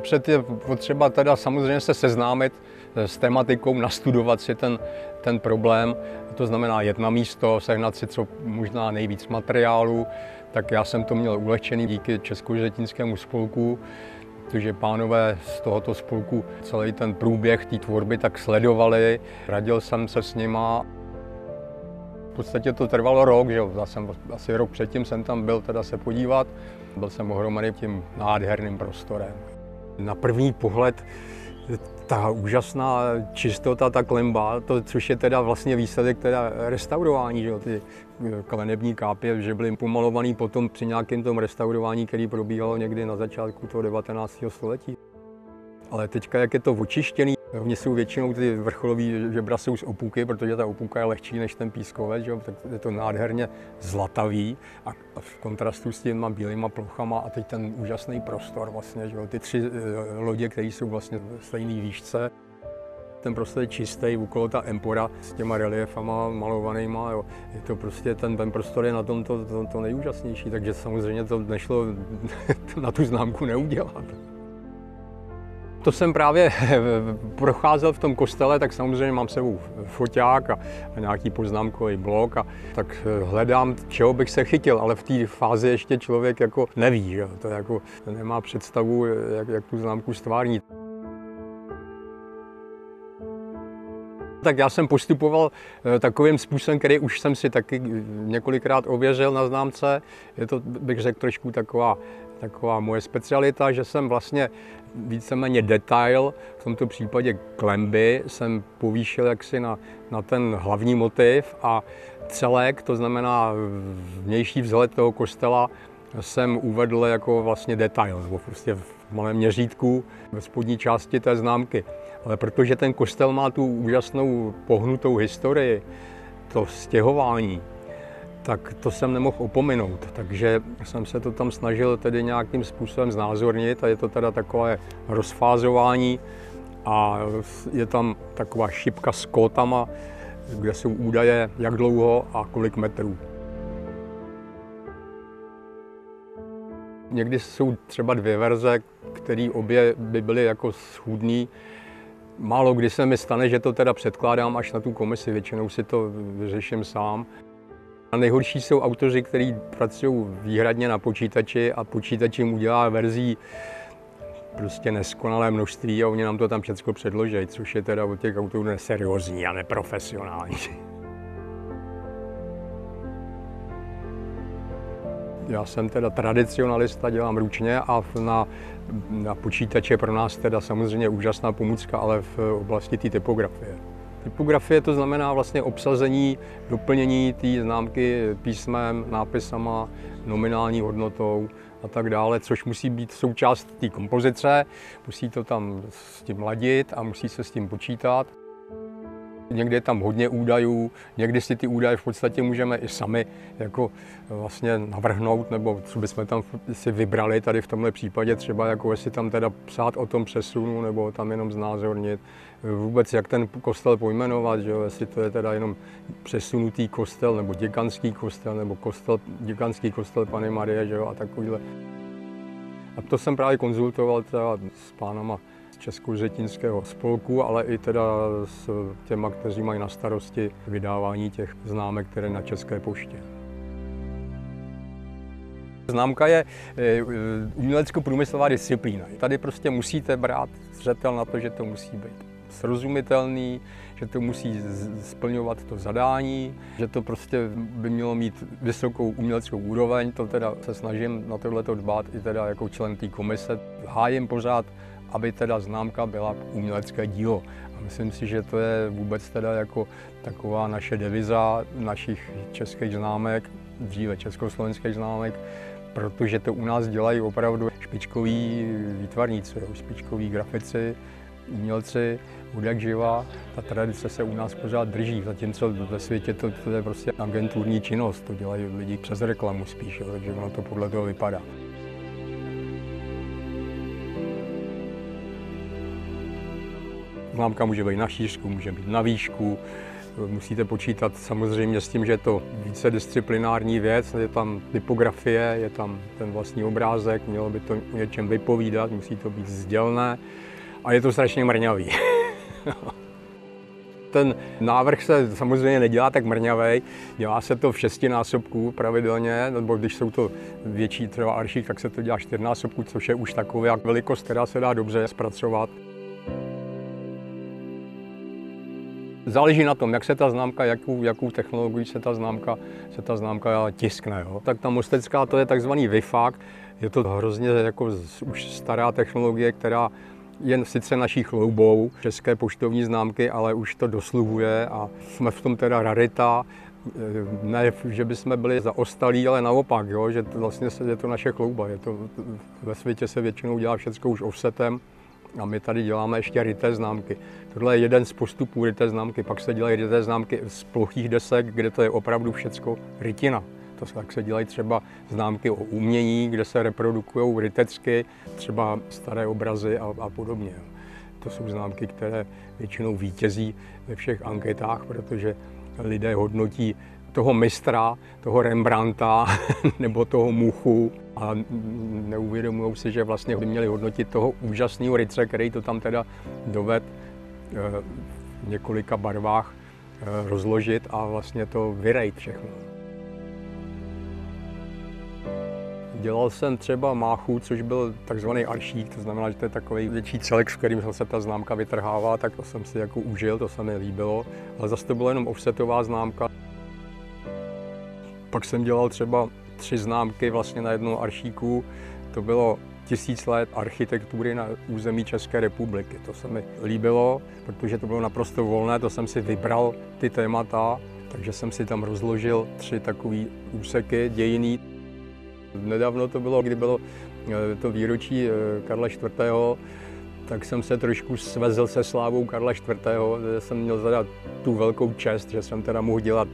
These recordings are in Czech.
Napřed je potřeba teda samozřejmě se seznámit s tematikou, nastudovat si ten, ten problém. To znamená jet na místo, sehnat si co možná nejvíc materiálu. Tak já jsem to měl ulehčený díky Českožetinskému spolku, protože pánové z tohoto spolku celý ten průběh té tvorby tak sledovali. Radil jsem se s nima. V podstatě to trvalo rok, že. Já jsem asi rok předtím jsem tam byl teda se podívat. Byl jsem ohromený tím nádherným prostorem. Na první pohled ta úžasná čistota, ta klemba, to, což je teda vlastně výsledek teda restaurování, že jo, ty klenební kápě, že byly pomalovaný potom při nějakém tom restaurování, který probíhalo někdy na začátku toho 19. století. Ale teďka, jak je to očištěný, Oni jsou většinou ty vrcholové žebra jsou z opůky, protože ta opůka je lehčí než ten pískovec, že? tak je to nádherně zlatavý a v kontrastu s těma bílýma plochama a teď ten úžasný prostor vlastně, že? ty tři eh, lodě, které jsou vlastně v stejné výšce. Ten prostor je čistý, okolo ta empora s těma reliefama malovanýma, jo. Je to prostě, ten, ten prostor je na tom to, to, to nejúžasnější, takže samozřejmě to nešlo na tu známku neudělat. To jsem právě procházel v tom kostele, tak samozřejmě mám sebou foťák a, nějaký poznámkový blok a tak eh, hledám, čeho bych se chytil, ale v té fázi ještě člověk jako neví, že? to jako nemá představu, jak, jak tu známku stvárnit. Tak já jsem postupoval eh, takovým způsobem, který už jsem si taky několikrát ověřil na známce. Je to, bych řekl, trošku taková, taková moje specialita, že jsem vlastně víceméně detail, v tomto případě klemby, jsem povýšil jaksi na, na ten hlavní motiv a celek, to znamená vnější vzhled toho kostela, jsem uvedl jako vlastně detail, nebo prostě v malém měřítku ve spodní části té známky. Ale protože ten kostel má tu úžasnou pohnutou historii, to stěhování, tak to jsem nemohl opominout. Takže jsem se to tam snažil tedy nějakým způsobem znázornit a je to teda takové rozfázování a je tam taková šipka s kótama, kde jsou údaje, jak dlouho a kolik metrů. Někdy jsou třeba dvě verze, které obě by byly jako schůdné. Málo kdy se mi stane, že to teda předkládám až na tu komisi, většinou si to vyřeším sám. A nejhorší jsou autoři, kteří pracují výhradně na počítači a počítač jim udělá verzí prostě neskonalé množství a oni nám to tam všechno předloží, což je teda od těch autorů neseriózní a neprofesionální. Já jsem teda tradicionalista, dělám ručně a na, na počítače pro nás teda samozřejmě úžasná pomůcka, ale v oblasti té typografie. Typografie to znamená vlastně obsazení, doplnění té známky písmem, nápisama, nominální hodnotou a tak dále, což musí být součást té kompozice, musí to tam s tím ladit a musí se s tím počítat. Někdy je tam hodně údajů, někdy si ty údaje v podstatě můžeme i sami jako vlastně navrhnout, nebo co bychom tam si vybrali tady v tomhle případě, třeba jako jestli tam teda psát o tom přesunu, nebo tam jenom znázornit, vůbec jak ten kostel pojmenovat, že jo, jestli to je teda jenom přesunutý kostel, nebo děkanský kostel, nebo kostel, děkanský kostel Pany Marie, že jo, a takovýhle. A to jsem právě konzultoval teda s pánama Českořetinského spolku, ale i teda s těma, kteří mají na starosti vydávání těch známek, které na České poště. Známka je umělecko-průmyslová disciplína. Tady prostě musíte brát zřetel na to, že to musí být srozumitelný, že to musí splňovat to zadání, že to prostě by mělo mít vysokou uměleckou úroveň, to teda se snažím na tohle dbát i teda jako člen té komise. Hájím pořád aby teda známka byla umělecké dílo. A myslím si, že to je vůbec teda jako taková naše deviza našich českých známek, dříve československých známek, protože to u nás dělají opravdu špičkoví výtvarníci, špičkoví grafici, umělci, jak živá. Ta tradice se u nás pořád drží, zatímco ve světě to, to je prostě agenturní činnost, to dělají lidi přes reklamu spíš, takže ono to podle toho vypadá. Známka může být na šířku, může být na výšku, Musíte počítat samozřejmě s tím, že je to více disciplinární věc, je tam typografie, je tam ten vlastní obrázek, mělo by to něčem vypovídat, musí to být sdělné a je to strašně mrňavý. Ten návrh se samozřejmě nedělá tak mrňavej, dělá se to v šestinásobku pravidelně, nebo když jsou to větší třeba aršík, tak se to dělá čtyřnásobku, což je už taková velikost, která se dá dobře zpracovat. Záleží na tom, jak se ta známka, jakou, jakou technologii se ta známka, se ta známka tiskne. Jo. Tak ta mostecká to je takzvaný VIFAK, je to hrozně jako už stará technologie, která jen sice naší chloubou české poštovní známky, ale už to dosluhuje a jsme v tom teda rarita. Ne, že bychom byli zaostalí, ale naopak, jo, že to vlastně je to naše chlouba. Je to, ve světě se většinou dělá všechno už offsetem a my tady děláme ještě ryté známky. Tohle je jeden z postupů ryté známky. Pak se dělají ryté známky z plochých desek, kde to je opravdu všecko rytina. To se, tak se dělají třeba známky o umění, kde se reprodukují rytecky, třeba staré obrazy a, a podobně. To jsou známky, které většinou vítězí ve všech anketách, protože lidé hodnotí toho mistra, toho Rembrandta nebo toho muchu a neuvědomují si, že vlastně by měli hodnotit toho úžasného ryce, který to tam teda doved eh, v několika barvách eh, rozložit a vlastně to vyrejt všechno. Dělal jsem třeba máchu, což byl takzvaný aršík, to znamená, že to je takový větší celek, s kterým se ta známka vytrhává, tak to jsem si jako užil, to se mi líbilo, ale zase to byla jenom offsetová známka. Pak jsem dělal třeba tři známky vlastně na jednom aršíku, to bylo tisíc let architektury na území České republiky. To se mi líbilo, protože to bylo naprosto volné, to jsem si vybral ty témata, takže jsem si tam rozložil tři takové úseky dějiný. Nedávno to bylo, kdy bylo eh, to výročí eh, Karla IV., tak jsem se trošku svezl se slávou Karla IV., že jsem měl zadat tu velkou čest, že jsem teda mohl dělat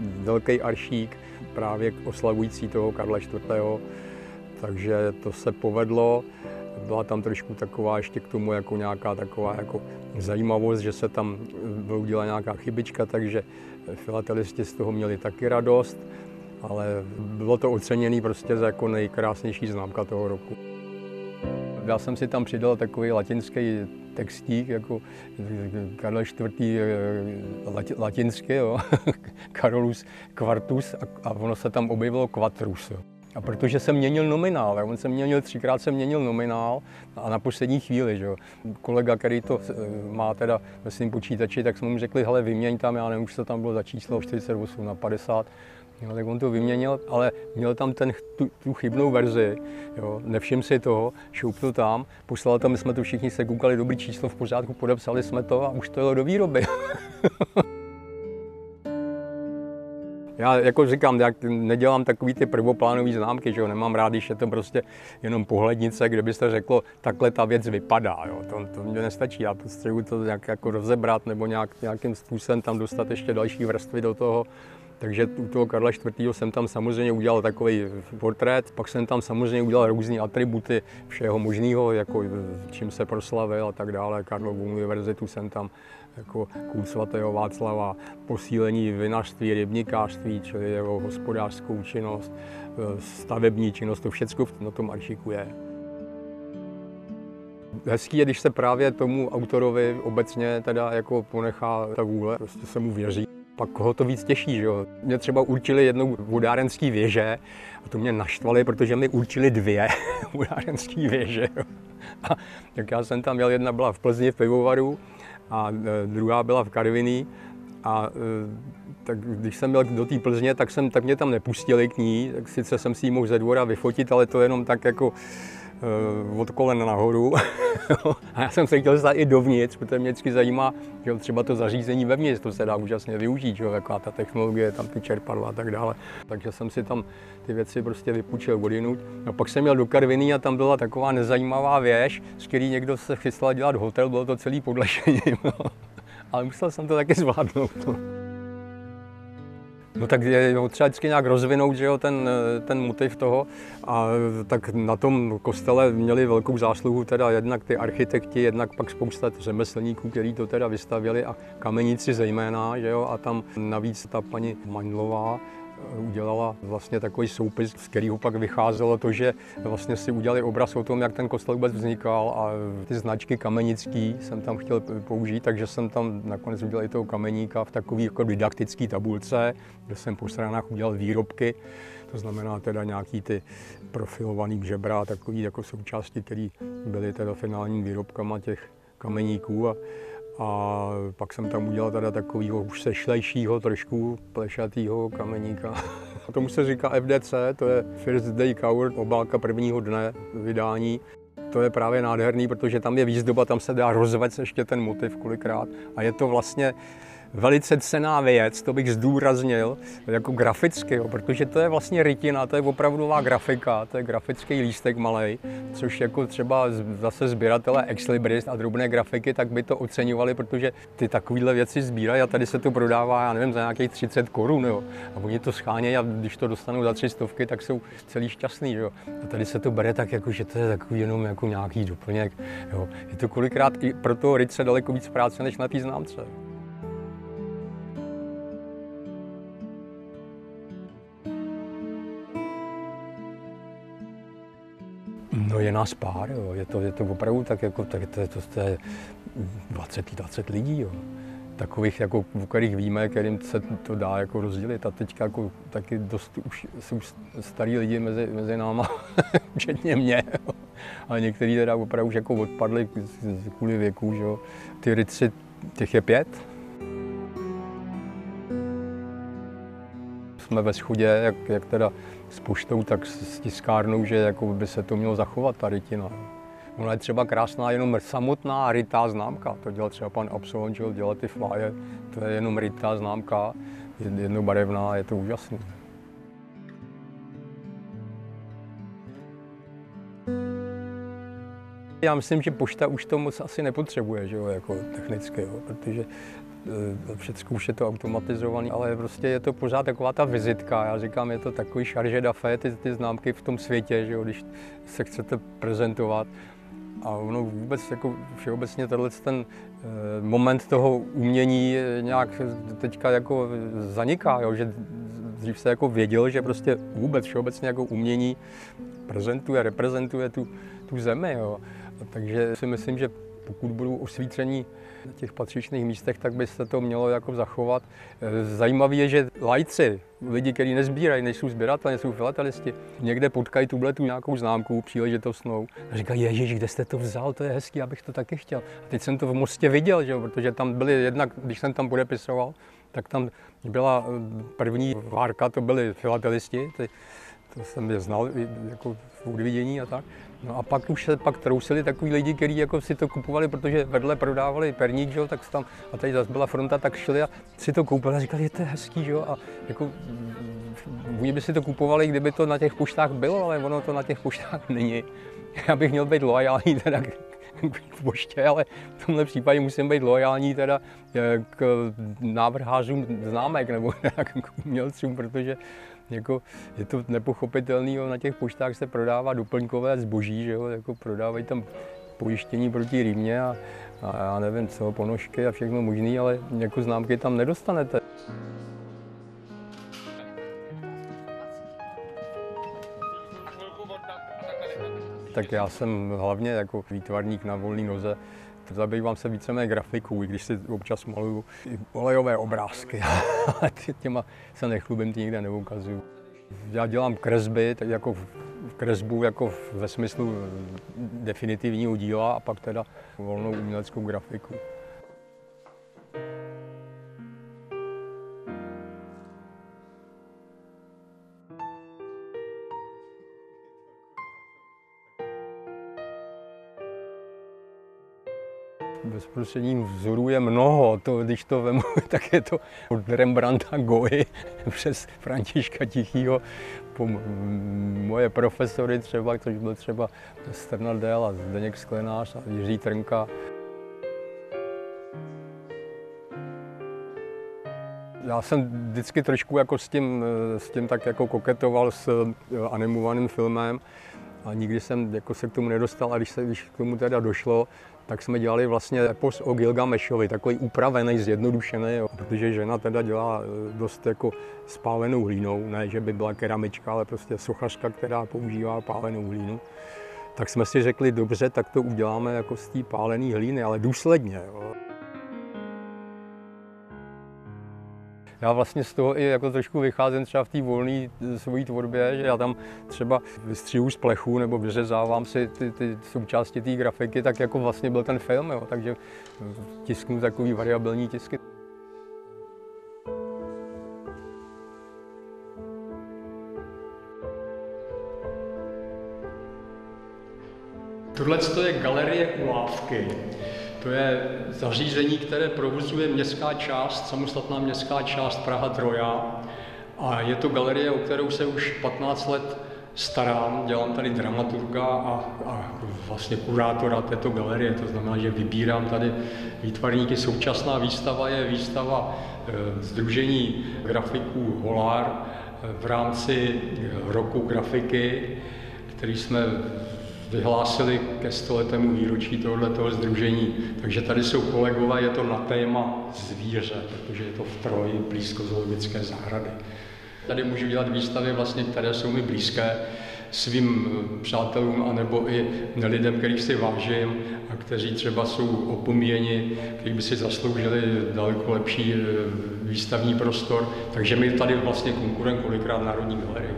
velký aršík právě oslavující toho Karla IV. Takže to se povedlo. Byla tam trošku taková ještě k tomu jako nějaká taková jako zajímavost, že se tam udělala nějaká chybička, takže filatelisti z toho měli taky radost ale bylo to oceněné prostě za jako nejkrásnější známka toho roku. Já jsem si tam přidal takový latinský textík, jako Karel IV. Eh, latinsky, jo. Carolus Quartus a, ono se tam objevilo Quatrus. Jo. A protože jsem měnil nominál, on se měnil, třikrát jsem měnil nominál a na poslední chvíli, že jo. Kolega, který to eh, má teda ve svém počítači, tak jsme mu řekli, hele, vyměň tam, já nevím, už to tam bylo za číslo 48 na 50, Jo, tak on to vyměnil, ale měl tam ten, tu, tu chybnou verzi, jo, nevšiml si toho, šoupnul tam, poslal tam, my jsme to všichni se koukali, dobrý číslo v pořádku, podepsali jsme to a už to jelo do výroby. Já jako říkám, já nedělám takový ty prvoplánové známky, že jo, nemám rád, když je to prostě jenom pohlednice, kde byste řeklo, takhle ta věc vypadá, jo. To, to mě nestačí, já potřebuji to nějak jako rozebrat nebo nějak, nějakým způsobem tam dostat ještě další vrstvy do toho, takže u toho Karla IV. jsem tam samozřejmě udělal takový portrét, pak jsem tam samozřejmě udělal různé atributy všeho možného, jako čím se proslavil a tak dále. Karlovu univerzitu jsem tam jako kult svatého Václava, posílení vinařství, rybníkářství, čili jeho hospodářskou činnost, stavební činnost, to všechno na tom aršiku je. Hezký je, když se právě tomu autorovi obecně teda jako ponechá ta vůle, prostě se mu věří pak koho to víc těší. Že jo? Mě třeba určili jednou vodárenský věže a to mě naštvali, protože mi určili dvě vodárenské věže. Jo? A, tak já jsem tam jel, jedna byla v Plzni v pivovaru a e, druhá byla v Karviní. A e, tak když jsem byl do té Plzně, tak, jsem, tak mě tam nepustili k ní, tak sice jsem si ji mohl ze dvora vyfotit, ale to jenom tak jako od kolen nahoru. a já jsem se chtěl dostat i dovnitř, protože mě vždycky zajímá, že třeba to zařízení vevnitř, to se dá úžasně využít, že jaká ta technologie, tam ty čerpadla a tak dále. Takže jsem si tam ty věci prostě vypůjčil odinut. No pak jsem měl do Karviny a tam byla taková nezajímavá věž, z který někdo se chystal dělat hotel, bylo to celý podlešení. Ale musel jsem to taky zvládnout. No. Tak je třeba vždycky nějak rozvinout že jo, ten, ten motiv toho a tak na tom kostele měli velkou zásluhu teda jednak ty architekti, jednak pak spousta řemeslníků, kteří to teda vystavěli a kameníci zejména, že jo, a tam navíc ta paní Mandlová, udělala vlastně takový soupis, z kterého pak vycházelo to, že vlastně si udělali obraz o tom, jak ten kostel vůbec vznikal a ty značky kamenický jsem tam chtěl použít, takže jsem tam nakonec udělal i toho kameníka v takové jako didaktické tabulce, kde jsem po stranách udělal výrobky, to znamená teda nějaký ty profilovaný žebra, takový jako součásti, které byly teda finálním výrobkama těch kameníků a a pak jsem tam udělal teda takového už sešlejšího, trošku plešatýho kameníka. A tomu se říká FDC, to je First Day Cover, obálka prvního dne vydání. To je právě nádherný, protože tam je výzdoba, tam se dá rozvést ještě ten motiv kolikrát. A je to vlastně velice cená věc, to bych zdůraznil, jako graficky, jo, protože to je vlastně rytina, to je opravdová grafika, to je grafický lístek malý, což jako třeba zase sběratele Exlibris a drobné grafiky, tak by to oceňovali, protože ty takovéhle věci sbírají a tady se to prodává, já nevím, za nějakých 30 korun, jo. A oni to schánějí a když to dostanou za tři stovky, tak jsou celý šťastný, jo. A tady se to bere tak, jako, že to je takový jenom jako nějaký doplněk, jo. Je to kolikrát i pro toho ryce daleko víc práce, než na té známce. No je nás pár, jo. Je, to, je to opravdu tak, jako, tak to, to, to je 20, 20 lidí. Jo. Takových, jako, o kterých víme, kterým se to dá jako rozdělit. A teďka jako, taky dost už jsou starý lidi mezi, mezi náma, včetně mě. Jo. A někteří teda opravdu už jako odpadli kvůli věku. Že jo. Ty ryci, těch je pět, jsme ve schodě, jak, jak teda s poštou, tak s tiskárnou, že jako by se to mělo zachovat, ta rytina. Ona je třeba krásná jenom samotná rytá známka. To dělal třeba pan absolvent, že dělal ty flye, to je jenom rytá známka, jednobarevná, je to úžasné. Já myslím, že pošta už to moc asi nepotřebuje, že jo, jako technicky, jo, protože všechno už je to automatizované, ale prostě je to pořád taková ta vizitka. Já říkám, je to takový charge d'affaires, ty, ty známky v tom světě, že jo, když se chcete prezentovat. A ono vůbec jako všeobecně tenhle ten eh, moment toho umění nějak teďka jako zaniká, jo, že dřív se jako věděl, že prostě vůbec všeobecně jako umění prezentuje, reprezentuje tu, tu zemi. Jo. Takže si myslím, že pokud budou osvícení těch patřičných místech, tak by se to mělo jako zachovat. Zajímavé je, že lajci, lidi, kteří nezbírají, nejsou sběratelé, nejsou filatelisti, někde potkají tuhle tu nějakou známku příležitostnou a říkají, ježiš, kde jste to vzal, to je hezký, abych to taky chtěl. A teď jsem to v Mostě viděl, že jo, protože tam byly jednak, když jsem tam podepisoval, tak tam byla eh, první várka, to byli filatelisti, ty, to jsem je znal jako v a tak. No a pak už se pak trousili takový lidi, kteří jako si to kupovali, protože vedle prodávali perník, že jo, tak tam, a tady zase byla fronta, tak šli a si to koupili a říkali, je to hezký, že jo, a jako mm, oni by si to kupovali, kdyby to na těch poštách bylo, ale ono to na těch poštách není. Já bych měl být loajální teda k poště, ale v tomhle případě musím být loajální teda eh, k návrhářům známek nebo k umělcům, protože jako, je to nepochopitelný, na těch poštách se prodává doplňkové zboží, že jo, jako prodávají tam pojištění proti rýmě a, a já nevím co, ponožky a všechno možné, ale jako známky tam nedostanete. Tak já jsem hlavně jako výtvarník na volné noze, Zabývám se víceméně grafikou, i když si občas maluju olejové obrázky, ale těma se nechlubím, ty nikde neukazuju. Já dělám kresby, tak jako kresbu jako ve smyslu definitivního díla a pak teda volnou uměleckou grafiku. Bezprostředním vzorů je mnoho. To, když to vemu, tak je to od Rembrandta Goy přes Františka Tichýho po moje profesory třeba, což byl třeba Sternadel a Zdeněk Sklenář a Jiří Trnka. Já jsem vždycky trošku jako s tím, s tím tak jako koketoval s eh, animovaným filmem a nikdy jsem jako se k tomu nedostal a když se když k tomu teda došlo, tak jsme dělali vlastně epos o Gilgamešovi, takový upravený, zjednodušený, jo. protože žena teda dělá eh, dost jako spálenou hlínou, ne, že by byla keramička, ale prostě sochařka, která používá pálenou hlínu. Tak jsme si řekli, dobře, tak to uděláme jako z té pálené hlíny, ale důsledně. Jo. Já vlastně z toho i jako trošku vycházím třeba v té volné eh, svojí tvorbě, že já tam třeba vystřihu z plechu nebo vyřezávám si ty, ty součásti té grafiky, tak jako vlastně byl ten film, jo, takže tisknu takový variabilní tisky. Tohle je galerie Ulávky. To je zařízení, které provozuje městská část, samostatná městská část Praha Troja. A je to galerie, o kterou se už 15 let starám, dělám tady dramaturga a, a vlastně kurátora této galerie, to znamená, že vybírám tady výtvarníky. Současná výstava je výstava e, Združení grafiků Holár e, v rámci roku grafiky, který jsme vyhlásili ke stoletému výročí tohoto združení. Takže tady jsou kolegové, je to na téma zvíře, protože je to v Troji blízko zoologické zahrady. Tady můžu dělat výstavy, vlastně, které jsou mi blízké svým eh, přátelům anebo i lidem, kterých si vážím a kteří třeba jsou opomíjeni, kteří by si zasloužili daleko lepší eh, výstavní prostor. Takže my tady vlastně konkurujeme kolikrát Národní galerii.